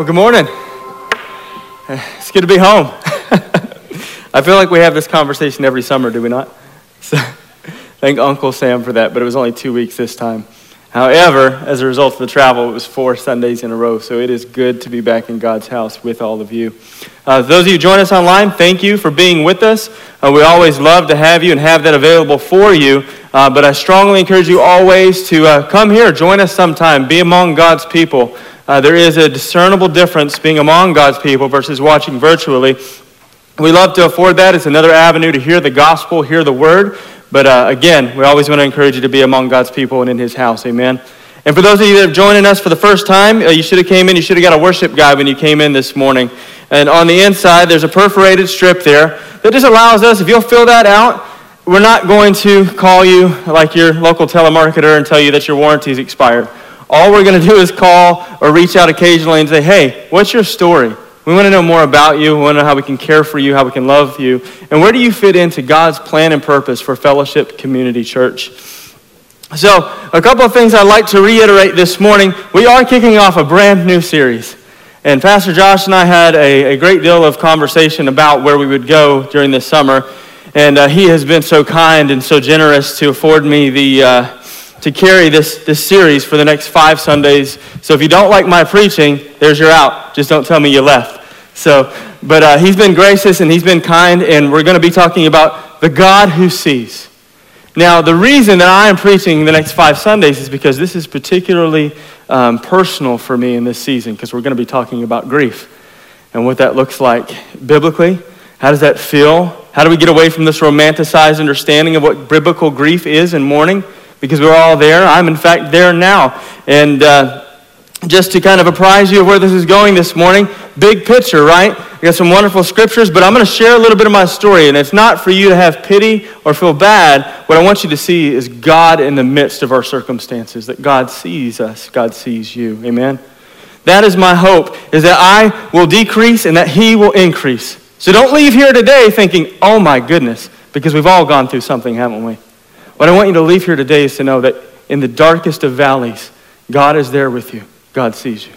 Well, good morning. It's good to be home. I feel like we have this conversation every summer, do we not? So, thank Uncle Sam for that, but it was only two weeks this time. However, as a result of the travel, it was four Sundays in a row, so it is good to be back in God's house with all of you. Uh, those of you who join us online, thank you for being with us. Uh, we always love to have you and have that available for you, uh, but I strongly encourage you always to uh, come here, join us sometime, be among God's people. Uh, there is a discernible difference being among God's people versus watching virtually. We love to afford that. It's another avenue to hear the gospel, hear the word. But uh, again, we always want to encourage you to be among God's people and in His house. Amen. And for those of you that are joining us for the first time, uh, you should have came in. You should have got a worship guide when you came in this morning. And on the inside, there's a perforated strip there that just allows us, if you'll fill that out, we're not going to call you like your local telemarketer and tell you that your warranty is expired. All we're going to do is call or reach out occasionally and say, hey, what's your story? We want to know more about you. We want to know how we can care for you, how we can love you. And where do you fit into God's plan and purpose for Fellowship Community Church? So, a couple of things I'd like to reiterate this morning. We are kicking off a brand new series. And Pastor Josh and I had a, a great deal of conversation about where we would go during this summer. And uh, he has been so kind and so generous to afford me the, uh, to carry this, this series for the next five Sundays. So if you don't like my preaching, there's your out. Just don't tell me you left. So, but uh, he's been gracious and he's been kind, and we're going to be talking about the God who sees. Now, the reason that I am preaching the next five Sundays is because this is particularly um, personal for me in this season, because we're going to be talking about grief and what that looks like biblically. How does that feel? How do we get away from this romanticized understanding of what biblical grief is and mourning? Because we're all there. I'm, in fact, there now. And uh, just to kind of apprise you of where this is going this morning, big picture, right? I got some wonderful scriptures, but I'm going to share a little bit of my story. And it's not for you to have pity or feel bad. What I want you to see is God in the midst of our circumstances, that God sees us, God sees you. Amen? That is my hope, is that I will decrease and that He will increase. So don't leave here today thinking, oh my goodness, because we've all gone through something, haven't we? What I want you to leave here today is to know that in the darkest of valleys, God is there with you. God sees you.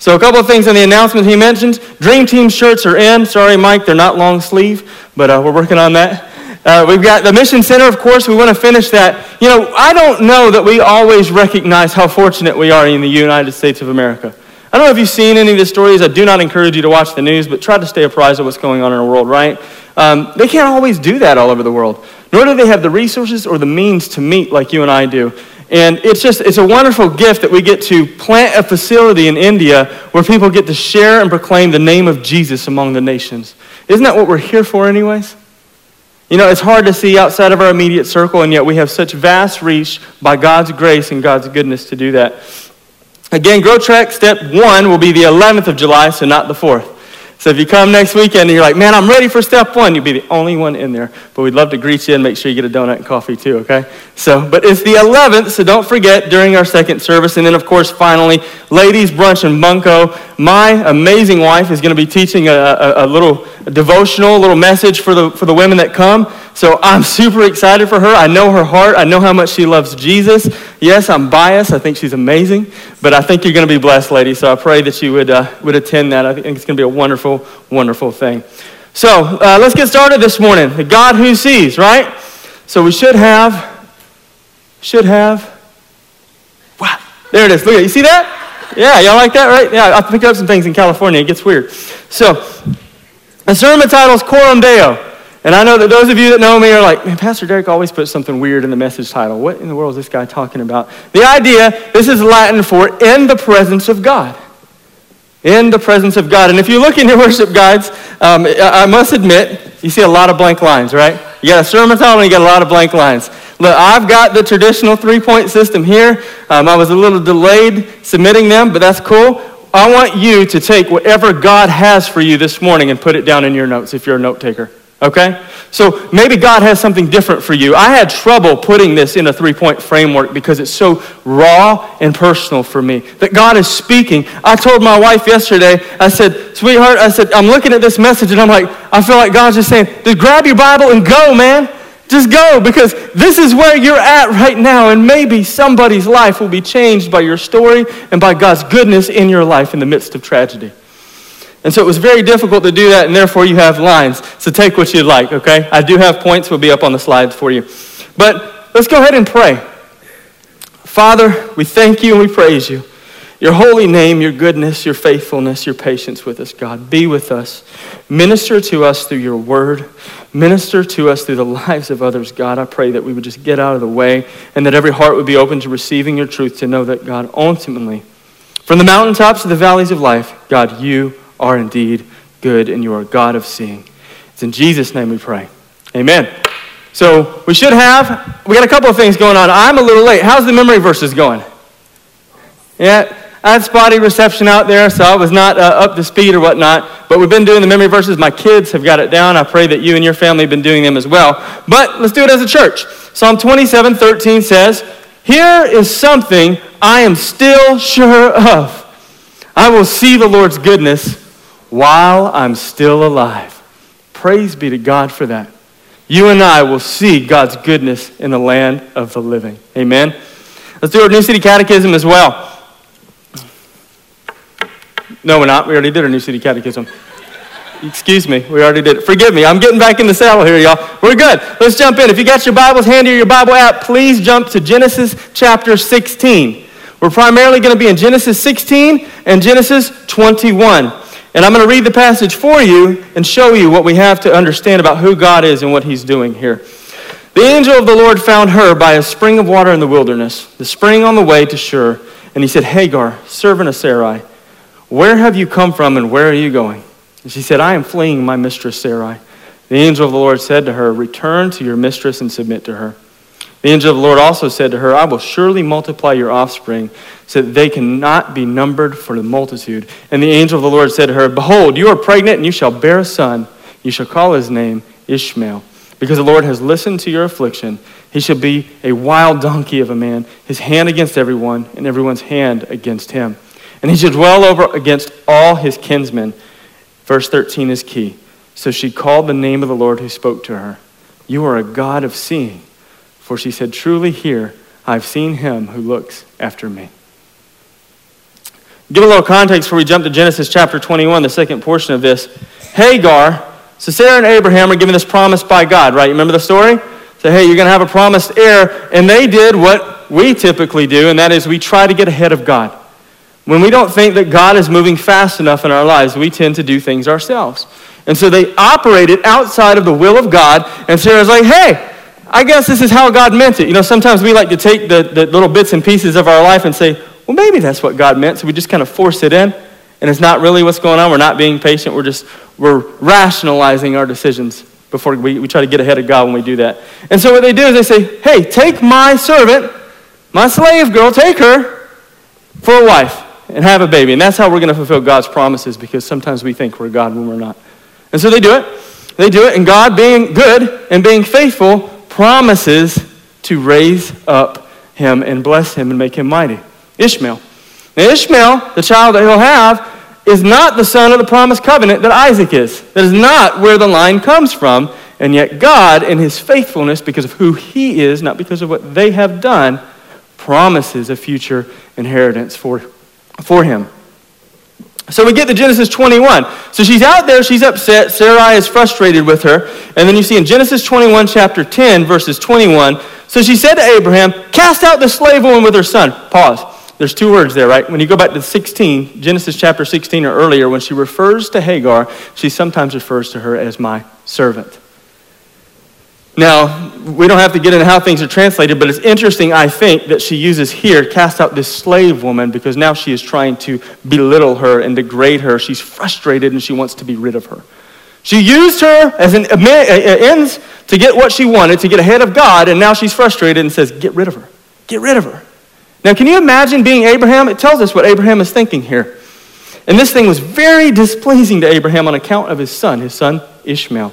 So, a couple of things in the announcement he mentioned. Dream Team shirts are in. Sorry, Mike, they're not long sleeve, but uh, we're working on that. Uh, we've got the Mission Center, of course, we want to finish that. You know, I don't know that we always recognize how fortunate we are in the United States of America. I don't know if you've seen any of the stories. I do not encourage you to watch the news, but try to stay apprised of what's going on in the world, right? Um, they can't always do that all over the world, nor do they have the resources or the means to meet like you and I do. And it's just, it's a wonderful gift that we get to plant a facility in India where people get to share and proclaim the name of Jesus among the nations. Isn't that what we're here for, anyways? You know, it's hard to see outside of our immediate circle, and yet we have such vast reach by God's grace and God's goodness to do that. Again, Grow Track Step 1 will be the 11th of July, so not the 4th. So if you come next weekend and you're like, man, I'm ready for step one, you'll be the only one in there. But we'd love to greet you and make sure you get a donut and coffee too, okay? So, but it's the 11th, so don't forget during our second service. And then, of course, finally, ladies' brunch in Bunko. My amazing wife is going to be teaching a, a, a little devotional, a little message for the, for the women that come. So I'm super excited for her. I know her heart. I know how much she loves Jesus. Yes, I'm biased. I think she's amazing. But I think you're going to be blessed, lady. So I pray that you would, uh, would attend that. I think it's going to be a wonderful, wonderful thing. So uh, let's get started this morning. The God who sees, right? So we should have, should have, wow, there it is. Look at. You see that? Yeah, y'all like that, right? Yeah, I picked up some things in California. It gets weird. So the sermon title is Coram Deo. And I know that those of you that know me are like, man, Pastor Derrick always puts something weird in the message title. What in the world is this guy talking about? The idea, this is Latin for in the presence of God. In the presence of God. And if you look in your worship guides, um, I must admit, you see a lot of blank lines, right? You got a sermon title and you got a lot of blank lines. Look, I've got the traditional three point system here. Um, I was a little delayed submitting them, but that's cool. I want you to take whatever God has for you this morning and put it down in your notes if you're a note taker. Okay? So maybe God has something different for you. I had trouble putting this in a three point framework because it's so raw and personal for me. That God is speaking. I told my wife yesterday, I said, sweetheart, I said, I'm looking at this message and I'm like, I feel like God's just saying, just grab your Bible and go, man. Just go because this is where you're at right now, and maybe somebody's life will be changed by your story and by God's goodness in your life in the midst of tragedy. And so it was very difficult to do that, and therefore you have lines. So take what you'd like, okay? I do have points, will be up on the slides for you. But let's go ahead and pray. Father, we thank you and we praise you. Your holy name, your goodness, your faithfulness, your patience with us, God. Be with us. Minister to us through your word. Minister to us through the lives of others, God. I pray that we would just get out of the way and that every heart would be open to receiving your truth to know that, God, ultimately, from the mountaintops to the valleys of life, God, you are indeed good and you are God of seeing. It's in Jesus' name we pray. Amen. So we should have, we got a couple of things going on. I'm a little late. How's the memory verses going? Yeah, I had spotty reception out there, so I was not uh, up to speed or whatnot. But we've been doing the memory verses. My kids have got it down. I pray that you and your family have been doing them as well. But let's do it as a church. Psalm 27 13 says, Here is something I am still sure of. I will see the Lord's goodness while I'm still alive. Praise be to God for that. You and I will see God's goodness in the land of the living. Amen. Let's do our New City Catechism as well. No, we're not. We already did our New City Catechism. Excuse me, we already did it. Forgive me, I'm getting back in the saddle here, y'all. We're good. Let's jump in. If you got your Bibles handy or your Bible app, please jump to Genesis chapter 16. We're primarily going to be in Genesis 16 and Genesis 21. And I'm going to read the passage for you and show you what we have to understand about who God is and what He's doing here. The angel of the Lord found her by a spring of water in the wilderness, the spring on the way to Shur. And he said, Hagar, servant of Sarai, where have you come from and where are you going? And she said, I am fleeing my mistress Sarai. The angel of the Lord said to her, Return to your mistress and submit to her. The angel of the Lord also said to her, I will surely multiply your offspring so that they cannot be numbered for the multitude. And the angel of the Lord said to her, Behold, you are pregnant and you shall bear a son. You shall call his name Ishmael, because the Lord has listened to your affliction. He shall be a wild donkey of a man, his hand against everyone, and everyone's hand against him and he shall dwell over against all his kinsmen. Verse 13 is key. So she called the name of the Lord who spoke to her. You are a God of seeing. For she said, Truly here I've seen him who looks after me. Give a little context before we jump to Genesis chapter 21, the second portion of this. Hagar, so Sarah and Abraham are given this promise by God, right? You remember the story? Say, hey, you're going to have a promised heir. And they did what we typically do, and that is we try to get ahead of God. When we don't think that God is moving fast enough in our lives, we tend to do things ourselves. And so they operated outside of the will of God, and Sarah's like, hey, I guess this is how God meant it. You know, sometimes we like to take the, the little bits and pieces of our life and say, well, maybe that's what God meant. So we just kind of force it in, and it's not really what's going on. We're not being patient. We're just, we're rationalizing our decisions before we, we try to get ahead of God when we do that. And so what they do is they say, hey, take my servant, my slave girl, take her for a wife and have a baby. And that's how we're going to fulfill God's promises because sometimes we think we're God when we're not. And so they do it. They do it, and God, being good and being faithful, promises to raise up him and bless him and make him mighty. Ishmael. Now, Ishmael, the child that he'll have, is not the son of the promised covenant that Isaac is. That is not where the line comes from. And yet, God, in his faithfulness, because of who he is, not because of what they have done, promises a future inheritance for for him. So we get to Genesis 21. So she's out there, she's upset. Sarai is frustrated with her. And then you see in Genesis 21, chapter 10, verses 21. So she said to Abraham, Cast out the slave woman with her son. Pause. There's two words there, right? When you go back to 16, Genesis chapter 16 or earlier, when she refers to Hagar, she sometimes refers to her as my servant. Now, we don't have to get into how things are translated, but it's interesting, I think, that she uses here, cast out this slave woman, because now she is trying to belittle her and degrade her. She's frustrated and she wants to be rid of her. She used her as an ends to get what she wanted, to get ahead of God, and now she's frustrated and says, Get rid of her. Get rid of her. Now, can you imagine being Abraham? It tells us what Abraham is thinking here. And this thing was very displeasing to Abraham on account of his son, his son Ishmael.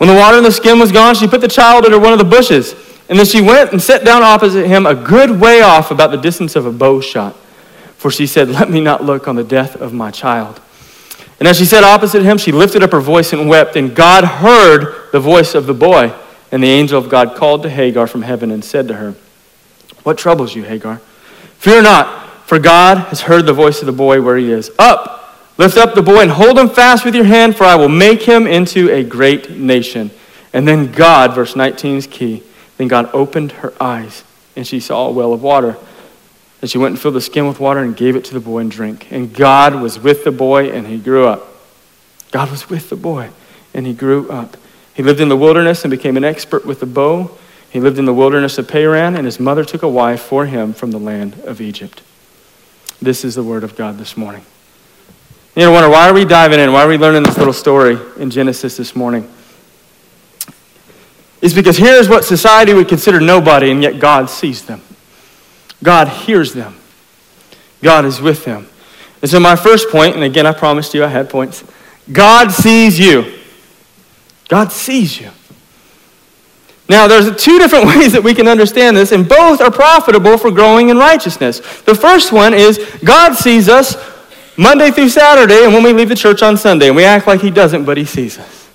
When the water in the skin was gone, she put the child under one of the bushes. And then she went and sat down opposite him, a good way off, about the distance of a bow shot. For she said, Let me not look on the death of my child. And as she sat opposite him, she lifted up her voice and wept. And God heard the voice of the boy. And the angel of God called to Hagar from heaven and said to her, What troubles you, Hagar? Fear not, for God has heard the voice of the boy where he is. Up! Lift up the boy and hold him fast with your hand, for I will make him into a great nation. And then God, verse 19 is key, then God opened her eyes, and she saw a well of water. And she went and filled the skin with water and gave it to the boy and drink. And God was with the boy, and he grew up. God was with the boy, and he grew up. He lived in the wilderness and became an expert with the bow. He lived in the wilderness of Paran, and his mother took a wife for him from the land of Egypt. This is the word of God this morning. You know, wonder why are we diving in? Why are we learning this little story in Genesis this morning? It's because here's what society would consider nobody, and yet God sees them. God hears them. God is with them. And so, my first point, and again, I promised you I had points God sees you. God sees you. Now, there's two different ways that we can understand this, and both are profitable for growing in righteousness. The first one is God sees us Monday through Saturday, and when we leave the church on Sunday, and we act like He doesn't, but He sees us.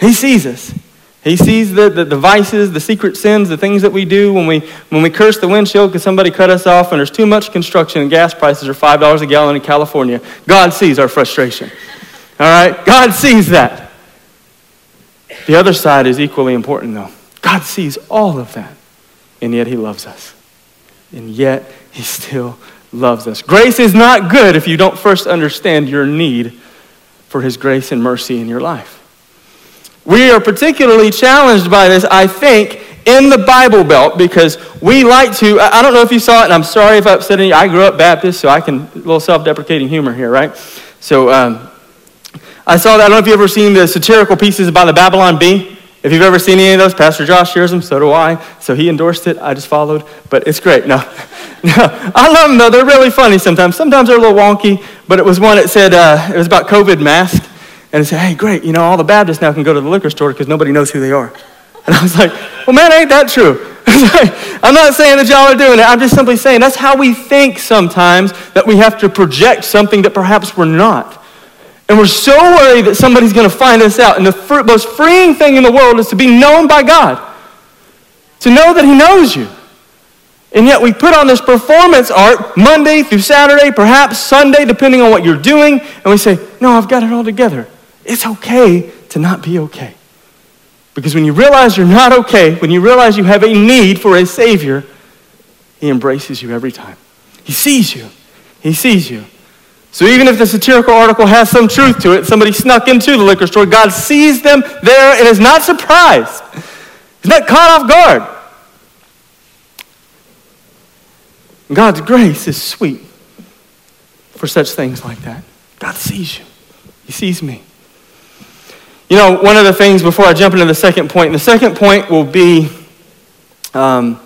He sees us. He sees the, the, the vices, the secret sins, the things that we do when we, when we curse the windshield because somebody cut us off and there's too much construction and gas prices are $5 a gallon in California. God sees our frustration. All right? God sees that. The other side is equally important, though. God sees all of that, and yet He loves us. And yet He still loves us. Grace is not good if you don't first understand your need for His grace and mercy in your life. We are particularly challenged by this, I think, in the Bible Belt because we like to. I don't know if you saw it, and I'm sorry if I upset any. I grew up Baptist, so I can, a little self deprecating humor here, right? So um, I saw that. I don't know if you've ever seen the satirical pieces about the Babylon Bee. If you've ever seen any of those, Pastor Josh shares them, so do I. So he endorsed it. I just followed, but it's great. No, no, I love them though. They're really funny sometimes. Sometimes they're a little wonky, but it was one that said uh, it was about COVID mask, and it said, "Hey, great! You know, all the Baptists now can go to the liquor store because nobody knows who they are." And I was like, "Well, man, ain't that true?" I'm not saying that y'all are doing it. I'm just simply saying that's how we think sometimes that we have to project something that perhaps we're not. And we're so worried that somebody's going to find us out. And the fr- most freeing thing in the world is to be known by God, to know that He knows you. And yet we put on this performance art Monday through Saturday, perhaps Sunday, depending on what you're doing, and we say, No, I've got it all together. It's okay to not be okay. Because when you realize you're not okay, when you realize you have a need for a Savior, He embraces you every time. He sees you. He sees you. So even if the satirical article has some truth to it, somebody snuck into the liquor store, God sees them there and is not surprised. He's not caught off guard. God's grace is sweet for such things like that. God sees you. He sees me. You know, one of the things before I jump into the second point, the second point will be um,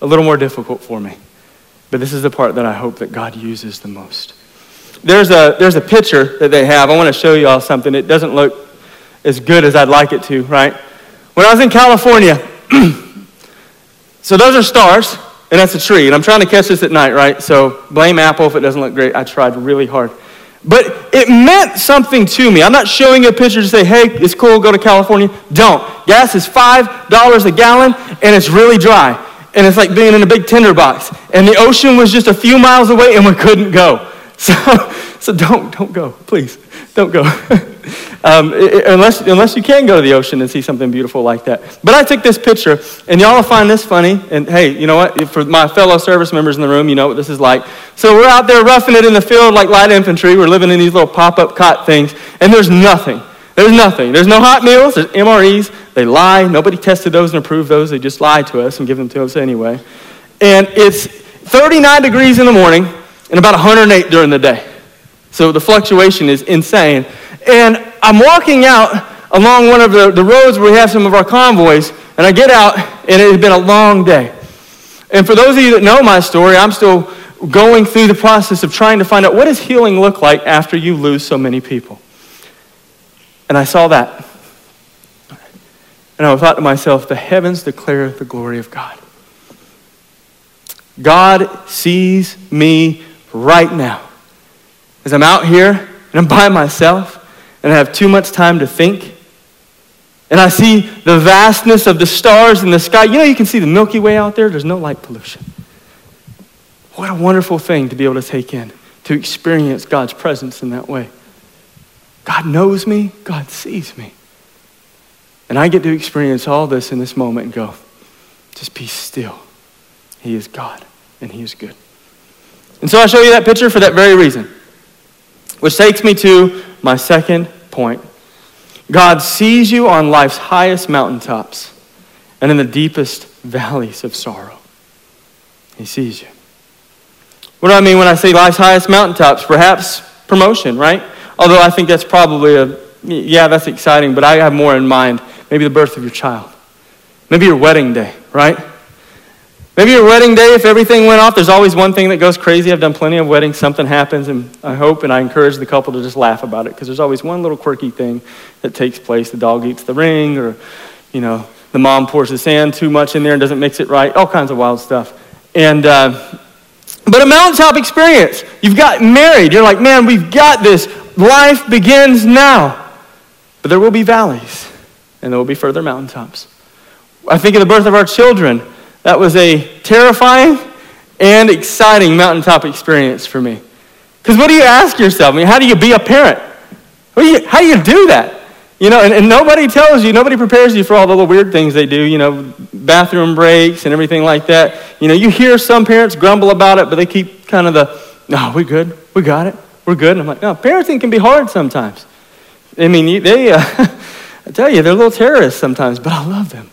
a little more difficult for me. But this is the part that I hope that God uses the most there's a, there's a picture that they have. I want to show you all something. It doesn't look as good as I'd like it to, right? When I was in California, so those are stars, and that's a tree. And I'm trying to catch this at night, right? So blame Apple if it doesn't look great. I tried really hard. But it meant something to me. I'm not showing you a picture to say, hey, it's cool, go to California. Don't. Gas is $5 a gallon, and it's really dry. And it's like being in a big tinderbox. And the ocean was just a few miles away, and we couldn't go. So, so don't, don't go, please. Don't go. um, it, unless, unless you can go to the ocean and see something beautiful like that. But I took this picture, and y'all will find this funny. And hey, you know what? For my fellow service members in the room, you know what this is like. So we're out there roughing it in the field like light infantry. We're living in these little pop up cot things, and there's nothing. There's nothing. There's no hot meals. There's MREs. They lie. Nobody tested those and approved those. They just lie to us and give them to us anyway. And it's 39 degrees in the morning and about 108 during the day. So the fluctuation is insane. And I'm walking out along one of the, the roads where we have some of our convoys, and I get out, and it has been a long day. And for those of you that know my story, I'm still going through the process of trying to find out what does healing look like after you lose so many people. And I saw that. And I thought to myself, the heavens declare the glory of God. God sees me right now. As I'm out here and I'm by myself and I have too much time to think. And I see the vastness of the stars in the sky. You know, you can see the Milky Way out there, there's no light pollution. What a wonderful thing to be able to take in, to experience God's presence in that way. God knows me, God sees me. And I get to experience all this in this moment and go, just be still. He is God and He is good. And so I show you that picture for that very reason. Which takes me to my second point. God sees you on life's highest mountaintops and in the deepest valleys of sorrow. He sees you. What do I mean when I say life's highest mountaintops? Perhaps promotion, right? Although I think that's probably a, yeah, that's exciting, but I have more in mind Maybe the birth of your child. Maybe your wedding day, right? Maybe your wedding day, if everything went off, there's always one thing that goes crazy. I've done plenty of weddings, something happens, and I hope and I encourage the couple to just laugh about it because there's always one little quirky thing that takes place. The dog eats the ring, or, you know, the mom pours the sand too much in there and doesn't mix it right, all kinds of wild stuff. And, uh, but a mountaintop experience. You've got married. You're like, man, we've got this. Life begins now. But there will be valleys and there will be further mountaintops. I think of the birth of our children. That was a terrifying and exciting mountaintop experience for me. Because what do you ask yourself? I mean, how do you be a parent? Do you, how do you do that? You know, and, and, nobody tells you, nobody prepares you for all the little weird things they do, you know, bathroom breaks and everything like that. You know, you hear some parents grumble about it, but they keep kind of the, no, we're good, we got it, we're good. And I'm like, no, parenting can be hard sometimes. I mean, they, uh, I tell you, they're little terrorists sometimes, but I love them.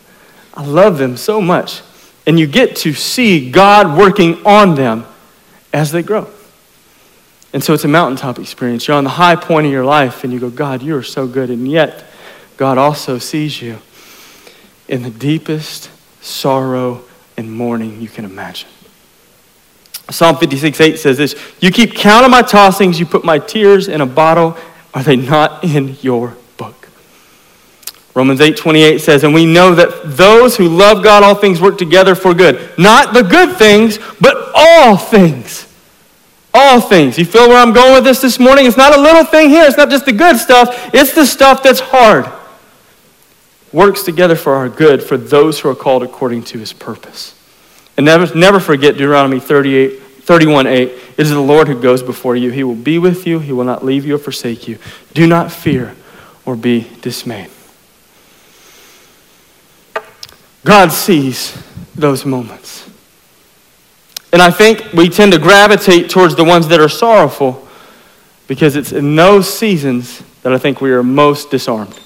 I love them so much. And you get to see God working on them as they grow. And so it's a mountaintop experience. You're on the high point of your life, and you go, God, you are so good. And yet, God also sees you in the deepest sorrow and mourning you can imagine. Psalm 56 8 says this You keep count of my tossings, you put my tears in a bottle. Are they not in your Romans 8 28 says, And we know that those who love God, all things work together for good. Not the good things, but all things. All things. You feel where I'm going with this this morning? It's not a little thing here. It's not just the good stuff, it's the stuff that's hard. Works together for our good for those who are called according to his purpose. And never, never forget Deuteronomy 38, 31 8. It is the Lord who goes before you. He will be with you, he will not leave you or forsake you. Do not fear or be dismayed. God sees those moments. And I think we tend to gravitate towards the ones that are sorrowful because it's in those seasons that I think we are most disarmed.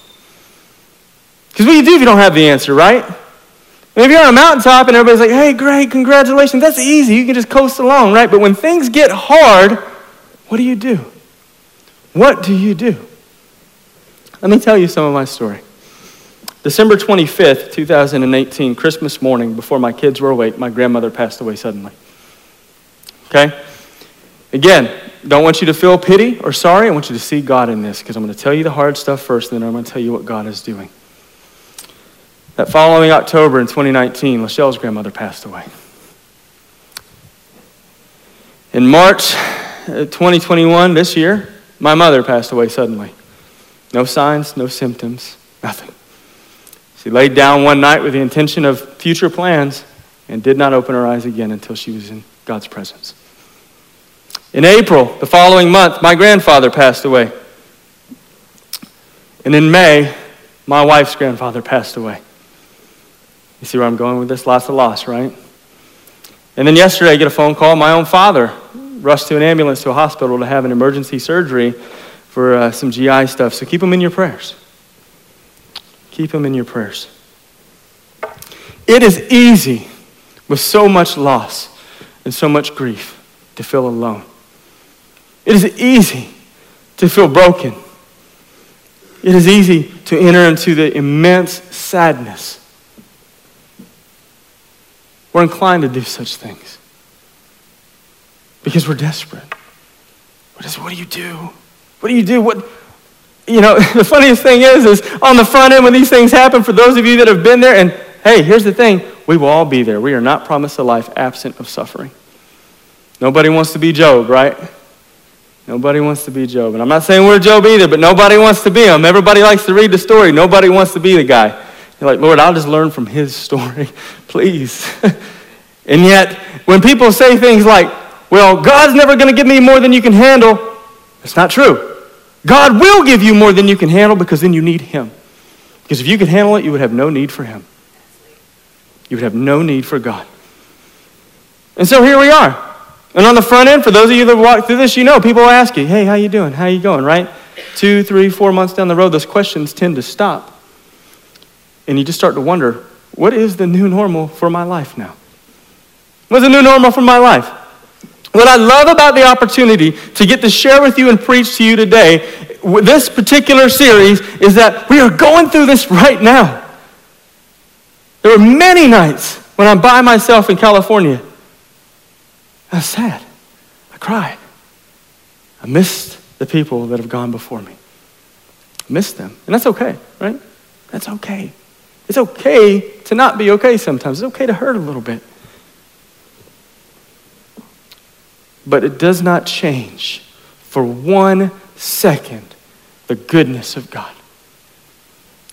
Because what do you do if you don't have the answer, right? And if you're on a mountaintop and everybody's like, hey, great, congratulations, that's easy. You can just coast along, right? But when things get hard, what do you do? What do you do? Let me tell you some of my story. December 25th, 2018, Christmas morning, before my kids were awake, my grandmother passed away suddenly. Okay? Again, don't want you to feel pity or sorry. I want you to see God in this because I'm going to tell you the hard stuff first, and then I'm going to tell you what God is doing. That following October in 2019, Lachelle's grandmother passed away. In March uh, 2021, this year, my mother passed away suddenly. No signs, no symptoms, nothing. She laid down one night with the intention of future plans and did not open her eyes again until she was in God's presence. In April, the following month, my grandfather passed away. And in May, my wife's grandfather passed away. You see where I'm going with this? Lots of loss, right? And then yesterday, I get a phone call. My own father rushed to an ambulance to a hospital to have an emergency surgery for uh, some GI stuff. So keep him in your prayers. Keep them in your prayers. It is easy with so much loss and so much grief to feel alone. It is easy to feel broken. it is easy to enter into the immense sadness. We're inclined to do such things because we're desperate. What, is, what do you do? What do you do? What, you know, the funniest thing is, is on the front end when these things happen, for those of you that have been there, and hey, here's the thing, we will all be there. We are not promised a life absent of suffering. Nobody wants to be Job, right? Nobody wants to be Job. And I'm not saying we're Job either, but nobody wants to be him. Everybody likes to read the story. Nobody wants to be the guy. You're like, Lord, I'll just learn from his story, please. and yet, when people say things like, well, God's never going to give me more than you can handle, it's not true. God will give you more than you can handle because then you need him. Because if you could handle it, you would have no need for him. You would have no need for God. And so here we are. And on the front end, for those of you that walk through this, you know people ask you, hey, how you doing? How you going, right? Two, three, four months down the road, those questions tend to stop. And you just start to wonder, what is the new normal for my life now? What's the new normal for my life? What I love about the opportunity to get to share with you and preach to you today, this particular series, is that we are going through this right now. There were many nights when I'm by myself in California I was sad. I cried. I missed the people that have gone before me. I missed them. And that's okay, right? That's okay. It's okay to not be okay sometimes. It's okay to hurt a little bit. But it does not change for one second the goodness of God.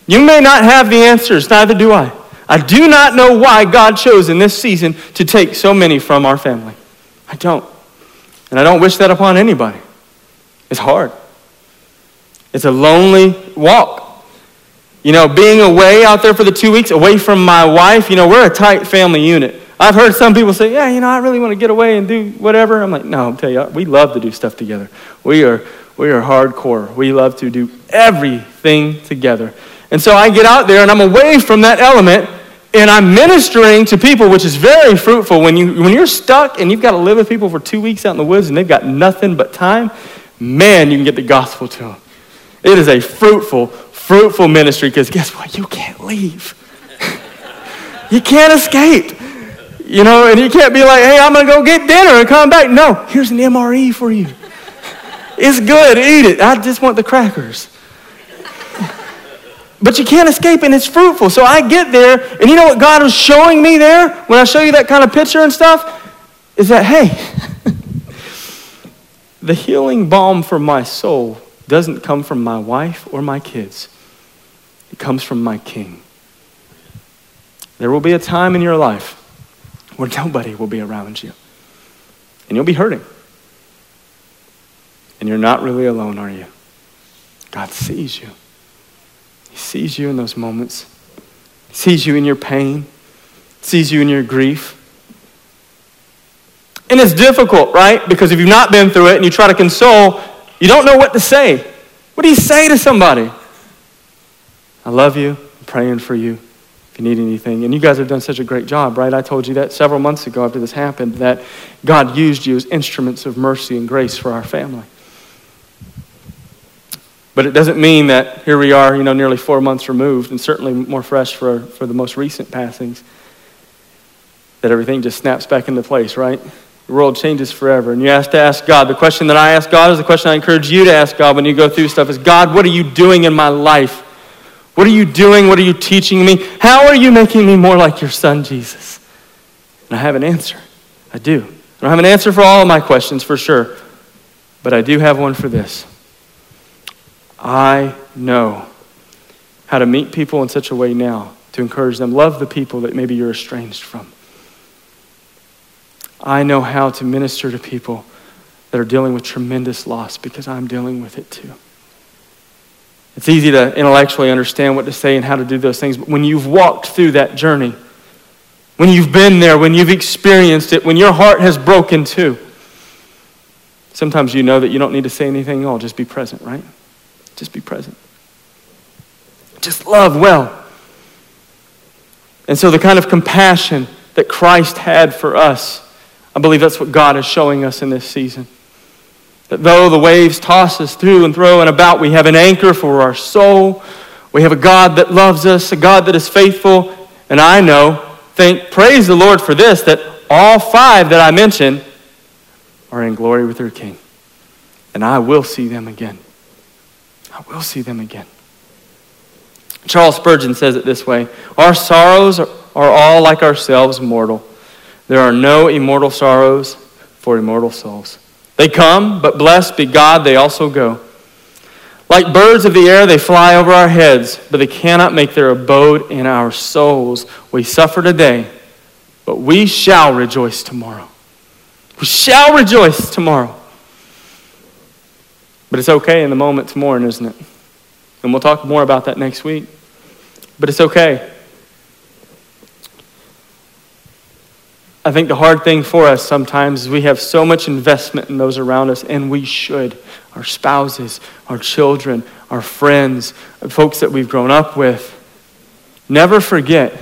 You may not have the answers, neither do I. I do not know why God chose in this season to take so many from our family. I don't. And I don't wish that upon anybody. It's hard. It's a lonely walk. You know, being away out there for the two weeks, away from my wife, you know, we're a tight family unit. I've heard some people say, yeah, you know, I really want to get away and do whatever. I'm like, no, I'll tell you, we love to do stuff together. We are, we are hardcore. We love to do everything together. And so I get out there and I'm away from that element and I'm ministering to people, which is very fruitful. When, you, when you're stuck and you've got to live with people for two weeks out in the woods and they've got nothing but time, man, you can get the gospel to them. It is a fruitful, fruitful ministry because guess what? You can't leave. you can't escape. You know, and you can't be like, hey, I'm going to go get dinner and come back. No, here's an MRE for you. It's good, eat it. I just want the crackers. But you can't escape and it's fruitful. So I get there, and you know what God was showing me there when I show you that kind of picture and stuff? Is that, hey, the healing balm for my soul doesn't come from my wife or my kids, it comes from my King. There will be a time in your life where nobody will be around you, and you'll be hurting. And you're not really alone, are you? God sees you. He sees you in those moments. He sees you in your pain. He sees you in your grief. And it's difficult, right? Because if you've not been through it and you try to console, you don't know what to say. What do you say to somebody? I love you. I'm praying for you you need anything. And you guys have done such a great job, right? I told you that several months ago after this happened that God used you as instruments of mercy and grace for our family. But it doesn't mean that here we are, you know, nearly four months removed, and certainly more fresh for, for the most recent passings, that everything just snaps back into place, right? The world changes forever. And you have to ask God. The question that I ask God is the question I encourage you to ask God when you go through stuff is God, what are you doing in my life? What are you doing? What are you teaching me? How are you making me more like your son, Jesus? And I have an answer. I do. I don't have an answer for all of my questions for sure, but I do have one for this. I know how to meet people in such a way now to encourage them. Love the people that maybe you're estranged from. I know how to minister to people that are dealing with tremendous loss because I'm dealing with it too. It's easy to intellectually understand what to say and how to do those things, but when you've walked through that journey, when you've been there, when you've experienced it, when your heart has broken too, sometimes you know that you don't need to say anything at all, just be present, right? Just be present. Just love well. And so, the kind of compassion that Christ had for us, I believe that's what God is showing us in this season. That though the waves toss us through and throw and about, we have an anchor for our soul. We have a God that loves us, a God that is faithful. And I know, thank, praise the Lord for this, that all five that I mentioned are in glory with their King. And I will see them again. I will see them again. Charles Spurgeon says it this way Our sorrows are all like ourselves mortal. There are no immortal sorrows for immortal souls. They come, but blessed be God, they also go. Like birds of the air, they fly over our heads, but they cannot make their abode in our souls. We suffer today, but we shall rejoice tomorrow. We shall rejoice tomorrow. But it's okay in the moment to mourn, isn't it? And we'll talk more about that next week. But it's okay. I think the hard thing for us sometimes is we have so much investment in those around us, and we should. Our spouses, our children, our friends, folks that we've grown up with. Never forget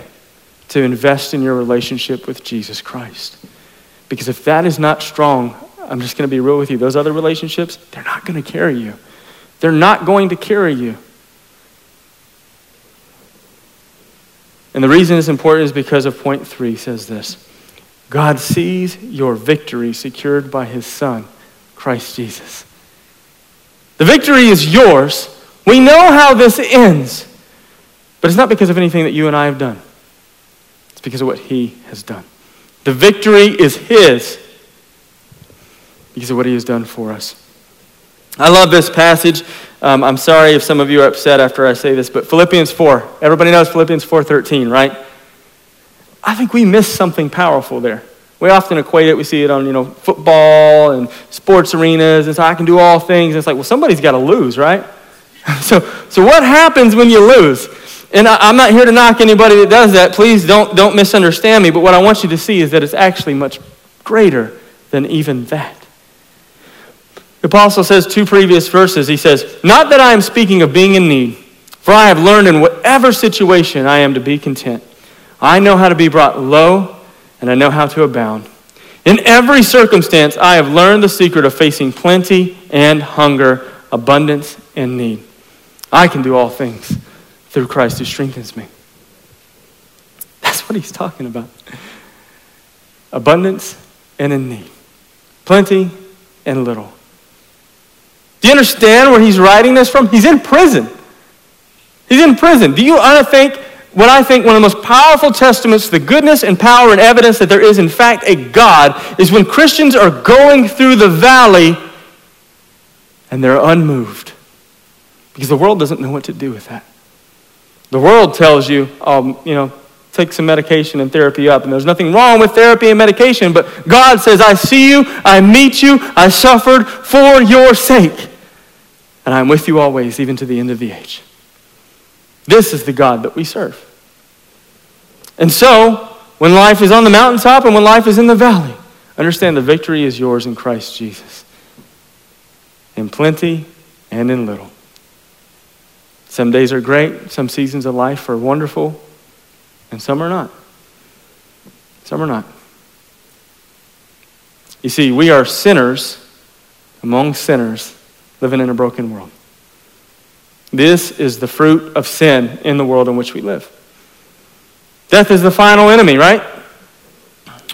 to invest in your relationship with Jesus Christ. Because if that is not strong, I'm just going to be real with you. Those other relationships, they're not going to carry you. They're not going to carry you. And the reason it's important is because of point three says this God sees your victory secured by his Son, Christ Jesus. The victory is yours. We know how this ends, but it's not because of anything that you and I have done, it's because of what he has done. The victory is his because of what he has done for us. I love this passage. Um, I'm sorry if some of you are upset after I say this, but Philippians 4. Everybody knows Philippians 4:13, right? I think we miss something powerful there. We often equate it. We see it on, you know, football and sports arenas, and so I can do all things. And it's like, well, somebody's got to lose, right? so, so what happens when you lose? And I, I'm not here to knock anybody that does that. Please don't, don't misunderstand me. But what I want you to see is that it's actually much greater than even that. The apostle says two previous verses. He says, Not that I am speaking of being in need, for I have learned in whatever situation I am to be content. I know how to be brought low, and I know how to abound. In every circumstance, I have learned the secret of facing plenty and hunger, abundance and need. I can do all things through Christ who strengthens me. That's what he's talking about. Abundance and in need, plenty and little. Do you understand where he's writing this from? He's in prison. He's in prison. Do you think what I think one of the most powerful testaments to the goodness and power and evidence that there is, in fact, a God is when Christians are going through the valley and they're unmoved. Because the world doesn't know what to do with that. The world tells you, um, you know, take some medication and therapy up. And there's nothing wrong with therapy and medication, but God says, I see you, I meet you, I suffered for your sake. And I'm with you always, even to the end of the age. This is the God that we serve. And so, when life is on the mountaintop and when life is in the valley, understand the victory is yours in Christ Jesus. In plenty and in little. Some days are great, some seasons of life are wonderful, and some are not. Some are not. You see, we are sinners among sinners living in a broken world. This is the fruit of sin in the world in which we live. Death is the final enemy, right?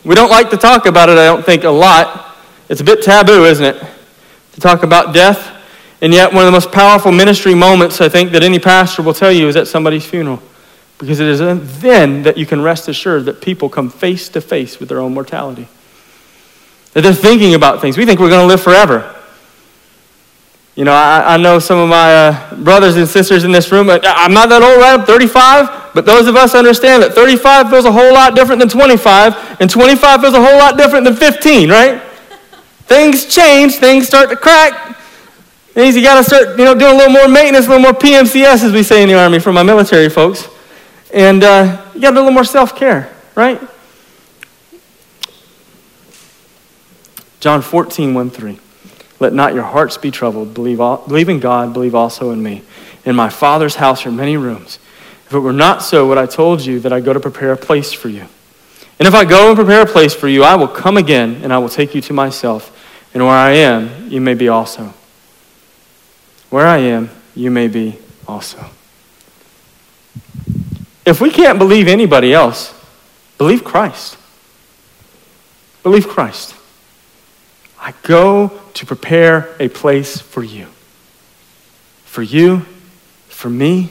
We don't like to talk about it, I don't think, a lot. It's a bit taboo, isn't it? To talk about death. And yet, one of the most powerful ministry moments, I think, that any pastor will tell you is at somebody's funeral. Because it is then that you can rest assured that people come face to face with their own mortality. That they're thinking about things. We think we're going to live forever. You know, I, I know some of my uh, brothers and sisters in this room. Uh, I'm not that old, right? I'm 35. But those of us understand that 35 feels a whole lot different than 25, and 25 feels a whole lot different than 15, right? things change, things start to crack. Things you got to start, you know, doing a little more maintenance, a little more PMCS, as we say in the Army, for my military folks. And uh, you got to do a little more self care, right? John 14, 1 3. Let not your hearts be troubled. Believe, all, believe in God, believe also in me. In my Father's house are many rooms. If it were not so, would I told you that I go to prepare a place for you? And if I go and prepare a place for you, I will come again and I will take you to myself, And where I am, you may be also. Where I am, you may be also. If we can't believe anybody else, believe Christ. Believe Christ. I go to prepare a place for you. For you, for me,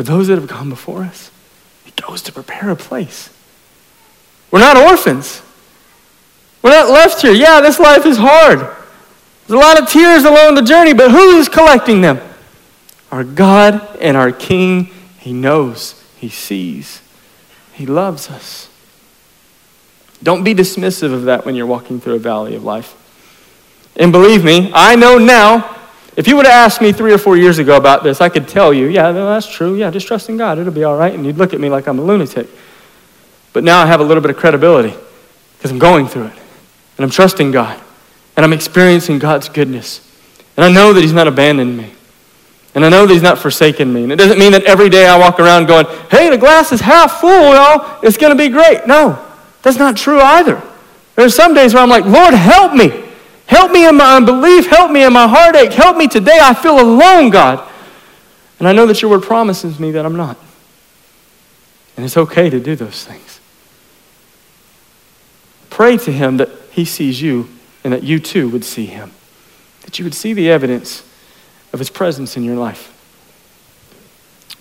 for those that have gone before us. He goes to prepare a place. We're not orphans. We're not left here. Yeah, this life is hard. There's a lot of tears along the journey, but who is collecting them? Our God and our King. He knows, He sees, He loves us. Don't be dismissive of that when you're walking through a valley of life. And believe me, I know now, if you would have asked me three or four years ago about this, I could tell you, yeah, that's true. Yeah, just trust in God. It'll be all right. And you'd look at me like I'm a lunatic. But now I have a little bit of credibility because I'm going through it. And I'm trusting God. And I'm experiencing God's goodness. And I know that He's not abandoned me. And I know that He's not forsaken me. And it doesn't mean that every day I walk around going, hey, the glass is half full, y'all. It's going to be great. No, that's not true either. There are some days where I'm like, Lord, help me. Help me in my unbelief. Help me in my heartache. Help me today. I feel alone, God. And I know that your word promises me that I'm not. And it's okay to do those things. Pray to Him that He sees you and that you too would see Him, that you would see the evidence of His presence in your life.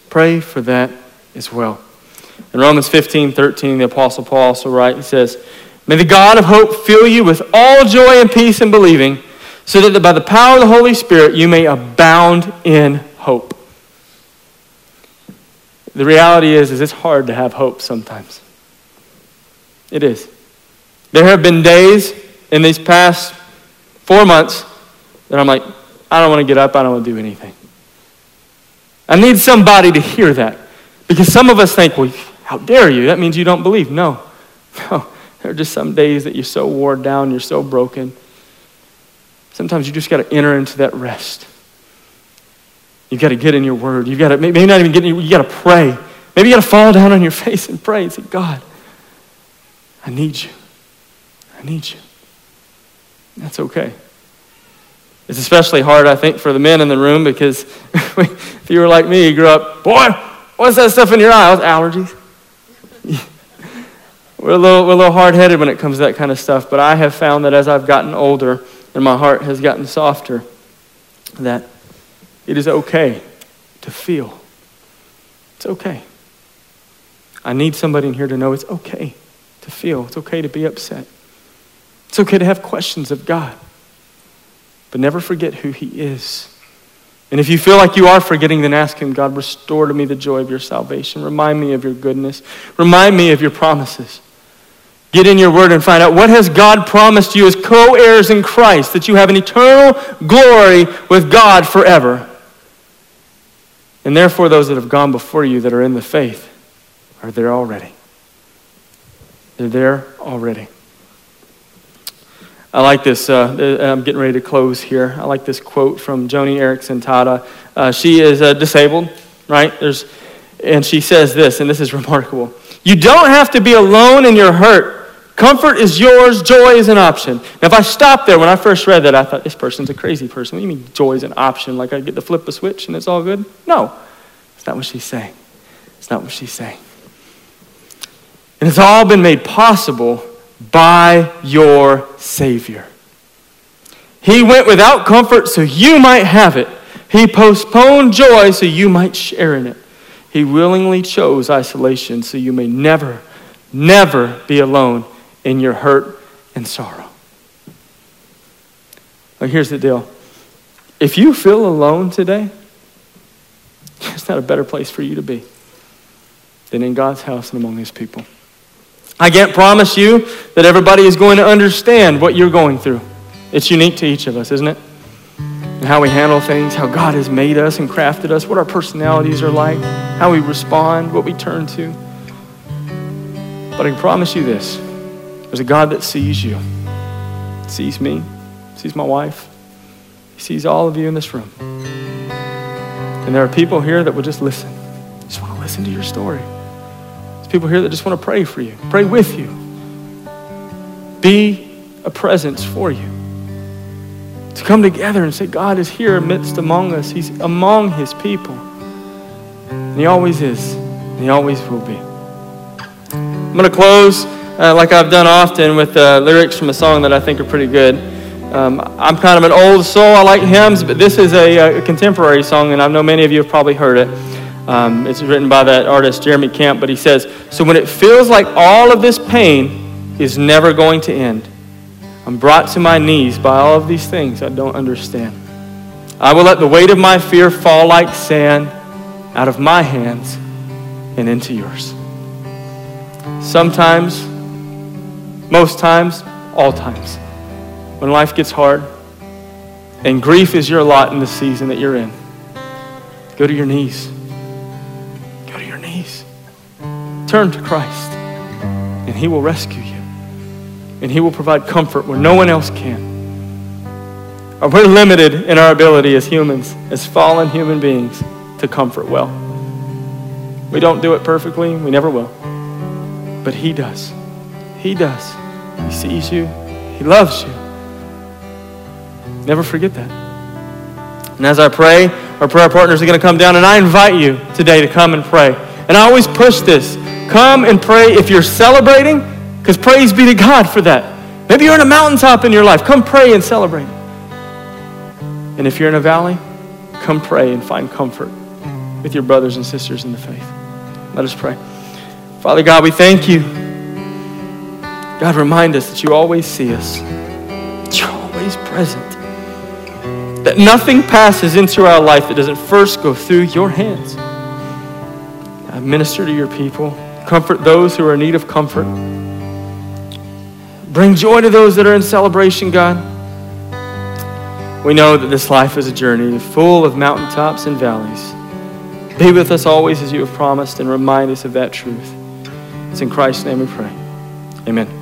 Pray for that as well. In Romans 15 13, the Apostle Paul also writes, he says, May the God of hope fill you with all joy and peace in believing, so that by the power of the Holy Spirit you may abound in hope. The reality is, is it's hard to have hope sometimes. It is. There have been days in these past four months that I'm like, I don't want to get up, I don't want to do anything. I need somebody to hear that. Because some of us think, well, how dare you? That means you don't believe. No. No. There are just some days that you're so worn down, you're so broken. Sometimes you just got to enter into that rest. You've got to get in your word. You've got to maybe not even get in, you got to pray. Maybe you got to fall down on your face and pray and say, God, I need you. I need you. That's okay. It's especially hard, I think, for the men in the room because if you were like me, you grew up, boy, what's that stuff in your eye? Allergies. We're a little, we're a little hard headed when it comes to that kind of stuff, but I have found that as I've gotten older and my heart has gotten softer, that it is okay to feel. It's okay. I need somebody in here to know it's okay to feel. It's okay to be upset. It's okay to have questions of God. But never forget who He is. And if you feel like you are forgetting, then ask Him, God, restore to me the joy of your salvation. Remind me of your goodness. Remind me of your promises. Get in your word and find out what has God promised you as co-heirs in Christ, that you have an eternal glory with God forever. And therefore, those that have gone before you that are in the faith are there already. They're there already. I like this. Uh, I'm getting ready to close here. I like this quote from Joni Eareckson Tada. Uh, she is uh, disabled, right? There's, and she says this, and this is remarkable. You don't have to be alone in your hurt Comfort is yours, joy is an option. Now, if I stopped there when I first read that, I thought, this person's a crazy person. What do you mean joy is an option? Like I get to flip a switch and it's all good? No, it's not what she's saying. It's not what she's saying. And it's all been made possible by your Savior. He went without comfort so you might have it. He postponed joy so you might share in it. He willingly chose isolation so you may never, never be alone in your hurt and sorrow. Now, here's the deal if you feel alone today, it's not a better place for you to be than in God's house and among His people. I can't promise you that everybody is going to understand what you're going through. It's unique to each of us, isn't it? And how we handle things, how God has made us and crafted us, what our personalities are like, how we respond, what we turn to. But I can promise you this there's a God that sees you, sees me, sees my wife, he sees all of you in this room. And there are people here that will just listen, just want to listen to your story. There's people here that just want to pray for you, pray with you, be a presence for you. To come together and say, God is here amidst among us. He's among his people. And he always is. And he always will be. I'm going to close, uh, like I've done often, with uh, lyrics from a song that I think are pretty good. Um, I'm kind of an old soul. I like hymns, but this is a, a, contemporary song, and I know many of you have probably heard it. Um, it's written by that artist, Jeremy Camp, but he says, So when it feels like all of this pain is never going to end, I'm brought to my knees by all of these things I don't understand. I will let the weight of my fear fall like sand out of my hands and into yours. Sometimes, most times, all times, when life gets hard and grief is your lot in the season that you're in, go to your knees. Go to your knees. Turn to Christ, and He will rescue you and He will provide comfort where no one else can. Uh, we're limited in our ability as humans, as fallen human beings, to comfort well. We don't do it perfectly, we never will. But He does. He does. He sees you, He loves you. Never forget that. And as I pray, our prayer partners are going to come down, and I invite you today to come and pray. And I always push this come and pray if you're celebrating because praise be to God for that. Maybe you're in a mountaintop in your life. Come pray and celebrate. And if you're in a valley, come pray and find comfort with your brothers and sisters in the faith. Let us pray. Father God, we thank you. God, remind us that you always see us, that you're always present, that nothing passes into our life that doesn't first go through your hands. God, minister to your people, comfort those who are in need of comfort. Bring joy to those that are in celebration, God. We know that this life is a journey full of mountaintops and valleys. Be with us always as you have promised and remind us of that truth. It's in Christ's name we pray. Amen.